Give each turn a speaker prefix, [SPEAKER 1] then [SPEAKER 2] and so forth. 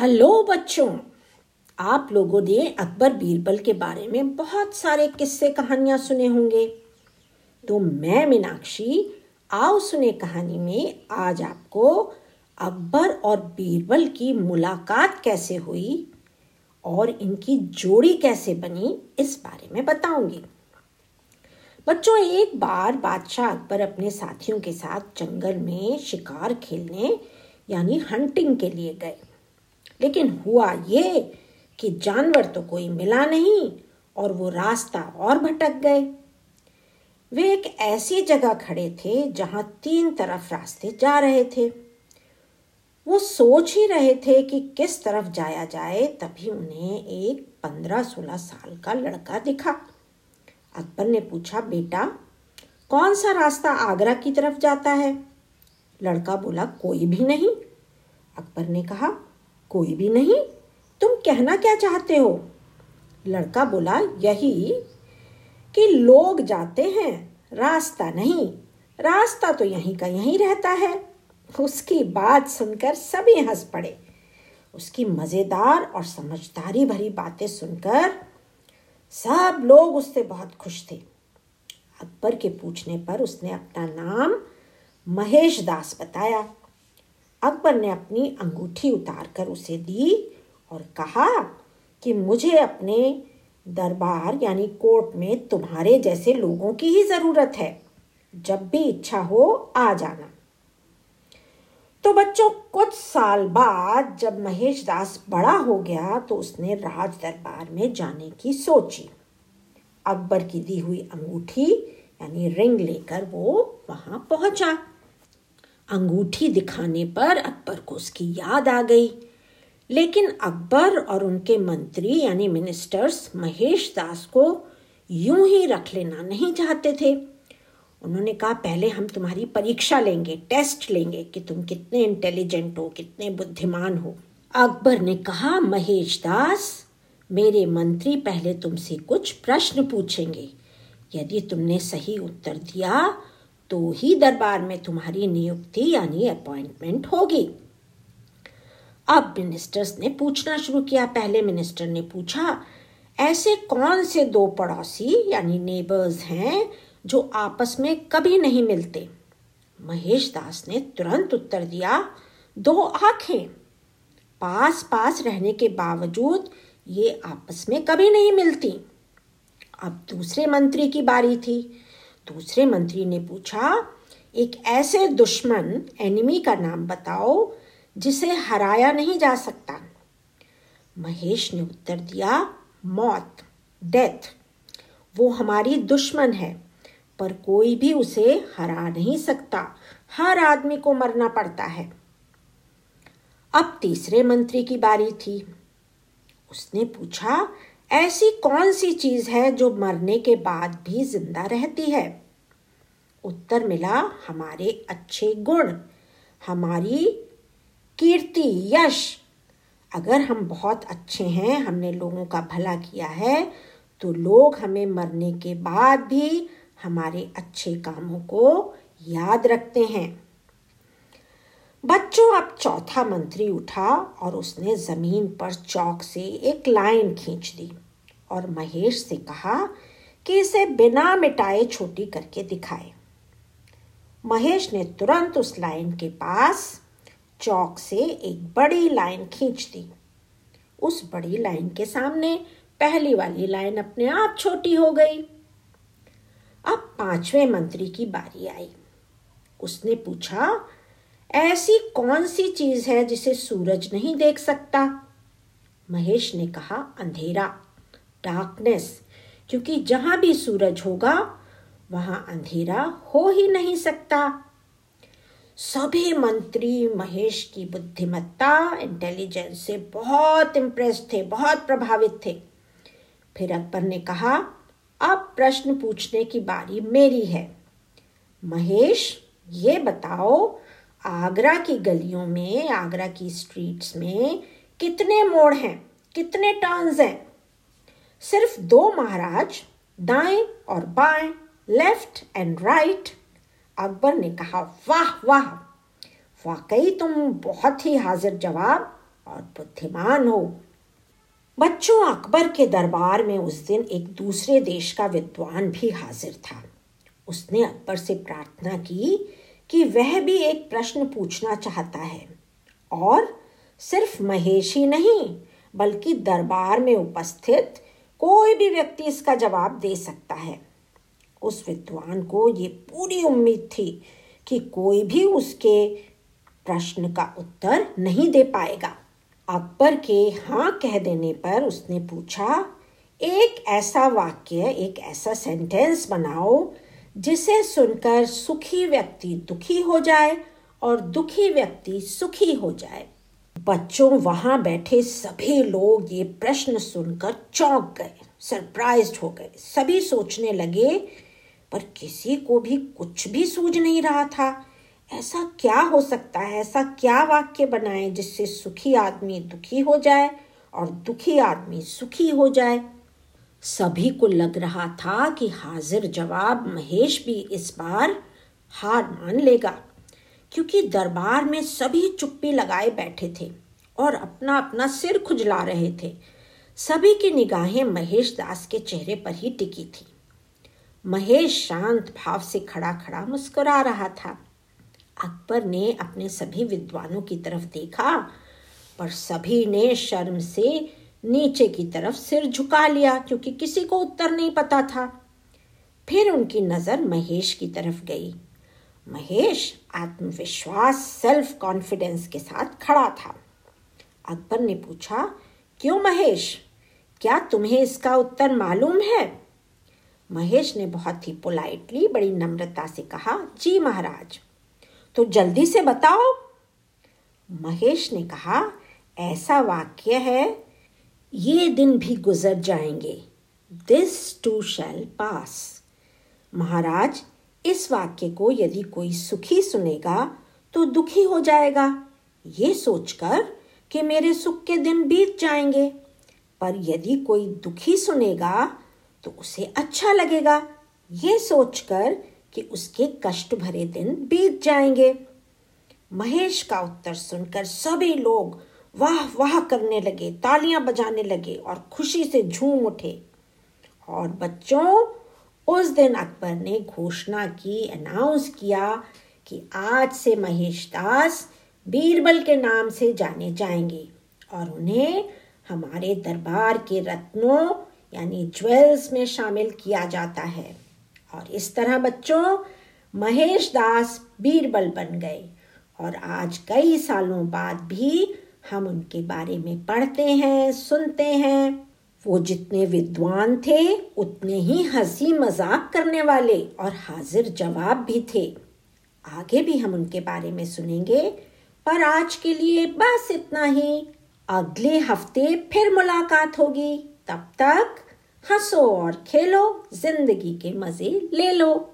[SPEAKER 1] Hello बच्चों, आप लोगों ने अकबर बीरबल के बारे में बहुत सारे किस्से कहानियाँ सुने होंगे। तो मैं मीनाक्षी, आओ सुने कहानी में आज आपको अकबर और बीरबल की मुलाकात कैसे हुई और इनकी जोड़ी कैसे बनी, इस बारे में बताऊँगी। बच्चों, एक बार बादशाह अकबर अपने साथियों के साथ जंगल में शिकार खेलने, यानी हंटिंग के लिए गए। लेकिन हुआ ये कि जानवर तो कोई मिला नहीं और वो रास्ता और भटक गए। वे एक ऐसी जगह खड़े थे जहाँ तीन तरफ़ रास्ते जा रहे थे। वो सोच ही रहे थे कि किस तरफ़ जाया जाए, तभी उन्हें एक पंद्रह सोलह साल का लड़का दिखा। अकबर ने पूछा, बेटा, कौन सा रास्ता आगरा की तरफ़ जाता है? लड़का बोला, कोई भी नहीं। अकबर ने कहा कोई भी नहीं, तुम कहना क्या चाहते हो? लड़का बोला, यही कि लोग जाते हैं, रास्ता नहीं। रास्ता तो यहीं का यहीं रहता है। उसकी बात सुनकर सभी हंस पड़े। उसकी मज़ेदार और समझदारी भरी बातें सुनकर सब लोग उससे बहुत खुश थे। अकबर के पूछने पर उसने अपना नाम महेश दास बताया। अकबर ने अपनी अंगूठी उतारकर उसे दी और कहा कि मुझे अपने दरबार यानी कोर्ट में तुम्हारे जैसे लोगों की ही ज़रूरत है। जब भी इच्छा हो, आ जाना। तो बच्चों, कुछ साल बाद जब महेश दास बड़ा हो गया तो उसने राज दरबार में जाने की सोची। अकबर की दी हुई अंगूठी यानी रिंग लेकर वो वहाँ पहुँचा। अंगूठी दिखाने पर अकबर को उसकी याद आ गई। लेकिन अकबर और उनके मंत्री यानी मिनिस्टर्स महेश दास को यूँ ही रख लेना नहीं चाहते थे। उन्होंने कहा, पहले हम तुम्हारी परीक्षा लेंगे टेस्ट लेंगे कि तुम कितने इंटेलिजेंट हो, कितने बुद्धिमान हो। अकबर ने कहा, महेश दास, मेरे मंत्री पहले तुमसे कुछ प्रश्न पूछेंगे। यदि तुमने सही उत्तर दिया तो ही दरबार में तुम्हारी नियुक्ति यानी अपॉइंटमेंट होगी। अब मिनिस्टर्स ने पूछना शुरू किया। पहले मिनिस्टर ने पूछा, ऐसे कौन से दो पड़ोसी यानी नेबर्स हैं जो आपस में कभी नहीं मिलते? महेश दास ने तुरंत उत्तर दिया, दो आँखें। पास पास रहने के बावजूद ये आपस में कभी नहीं मिलती। अब दूसरे मंत्री की बारी थी। दूसरे मंत्री ने पूछा, एक ऐसे दुश्मन एनिमी का नाम बताओ, जिसे हराया नहीं जा सकता? महेश ने उत्तर दिया, मौत डेथ वो हमारी दुश्मन है, पर कोई भी उसे हरा नहीं सकता। हर आदमी को मरना पड़ता है। अब तीसरे मंत्री की बारी थी। उसने पूछा ऐसी कौन सी चीज़ है जो मरने के बाद भी ज़िंदा रहती है? उत्तर मिला, हमारे अच्छे गुण, हमारी कीर्ति, यश। अगर हम बहुत अच्छे हैं, हमने लोगों का भला किया है तो लोग हमें मरने के बाद भी हमारे अच्छे कामों को याद रखते हैं। बच्चों अब चौथा मंत्री उठा और उसने ज़मीन पर चौक से एक लाइन खींच दी और महेश से कहा कि इसे बिना मिटाए छोटी करके दिखाए। महेश ने तुरंत उस लाइन के पास चौक से एक बड़ी लाइन खींच दी। उस बड़ी लाइन के सामने पहली वाली लाइन अपने आप छोटी हो गई। अब पाँचवें मंत्री की बारी आई। उसने पूछा ऐसी कौन सी चीज़ है जिसे सूरज नहीं देख सकता? महेश ने कहा, अंधेरा डार्कनेस क्योंकि जहाँ भी सूरज होगा, वहाँ अंधेरा हो ही नहीं सकता। सभी मंत्री महेश की बुद्धिमत्ता इंटेलिजेंस से बहुत इम्प्रेस थे, बहुत प्रभावित थे। फिर अकबर ने कहा, अब प्रश्न पूछने की बारी मेरी है। महेश, ये बताओ आगरा की गलियों में, आगरा की स्ट्रीट्स में कितने मोड़ हैं, कितने टर्न्स हैं? सिर्फ़ दो महाराज, दाएँ और बाएँ लेफ़्ट एंड राइट अकबर ने कहा, वाह वाह, वाकई तुम बहुत ही हाजिर जवाब और बुद्धिमान हो। बच्चों, अकबर के दरबार में उस दिन एक दूसरे देश का विद्वान भी हाजिर था। उसने अकबर से प्रार्थना की कि वह भी एक प्रश्न पूछना चाहता है। और सिर्फ़ महेश ही नहीं, बल्कि दरबार में उपस्थित कोई भी व्यक्ति इसका जवाब दे सकता है। उस विद्वान को ये पूरी उम्मीद थी कि कोई भी उसके प्रश्न का उत्तर नहीं दे पाएगा। अकबर के हाँ कह देने पर उसने पूछा, एक ऐसा वाक्य, एक ऐसा सेंटेंस बनाओ जिसे सुनकर सुखी व्यक्ति दुखी हो जाए और दुखी व्यक्ति सुखी हो जाए। बच्चों, वहाँ बैठे सभी लोग ये प्रश्न सुनकर चौंक गए सरप्राइज़ हो गए। सभी सोचने लगे, पर किसी को भी कुछ भी सूझ नहीं रहा था। ऐसा क्या हो सकता है? ऐसा क्या वाक्य बनाए जिससे सुखी आदमी दुखी हो जाए और दुखी आदमी सुखी हो जाए? सभी को लग रहा था कि हाजिर जवाब महेश भी इस बार हार मान लेगा, क्योंकि दरबार में सभी चुप्पी लगाए बैठे थे और अपना अपना सिर खुजला रहे थे। सभी की निगाहें महेश दास के चेहरे पर ही टिकी थी। महेश शांत भाव से खड़ा खड़ा मुस्कुरा रहा था। अकबर ने अपने सभी विद्वानों की तरफ़ देखा, पर सभी ने शर्म से नीचे की तरफ़ सिर झुका लिया क्योंकि किसी को उत्तर नहीं पता था। फिर उनकी नज़र महेश की तरफ़ गई। महेश आत्मविश्वास सेल्फ कॉन्फिडेंस के साथ खड़ा था। अकबर ने पूछा, क्यों महेश? क्या तुम्हें इसका उत्तर मालूम है? महेश ने बहुत ही पोलाइटली बड़ी नम्रता से कहा, जी महाराज। तो जल्दी से बताओ। महेश ने कहा, ऐसा वाक्य है ये दिन भी गुजर जाएँगे। दिस टू शैल पास महाराज, इस वाक्य को यदि कोई सुखी सुनेगा तो दुखी हो जाएगा। ये सोचकर कि मेरे सुख के दिन बीत जाएँगे। पर यदि कोई दुखी सुनेगा तो उसे अच्छा लगेगा। ये सोचकर कि उसके कष्ट भरे दिन बीत जाएँगे। महेश का उत्तर सुनकर सभी लोग वाह वाह करने लगे, तालियाँ बजाने लगे और खुशी से झूम उठे। और बच्चों, उस दिन अकबर ने घोषणा की अनाउंस किया कि आज से महेश दास बीरबल के नाम से जाने जाएँगे और उन्हें हमारे दरबार के रत्नों, यानी ज्वेल्स में शामिल किया जाता है। और इस तरह बच्चों, महेश दास बीरबल बन गए। और आज कई सालों बाद भी हम उनके बारे में पढ़ते हैं, सुनते हैं। वो जितने विद्वान थे, उतने ही हँसी मज़ाक करने वाले और हाजिर जवाब भी थे। आगे भी हम उनके बारे में सुनेंगे, पर आज के लिए बस इतना ही। अगले हफ़्ते फिर मुलाकात होगी। तब तक हंसो और खेलो, ज़िंदगी के मज़े ले लो।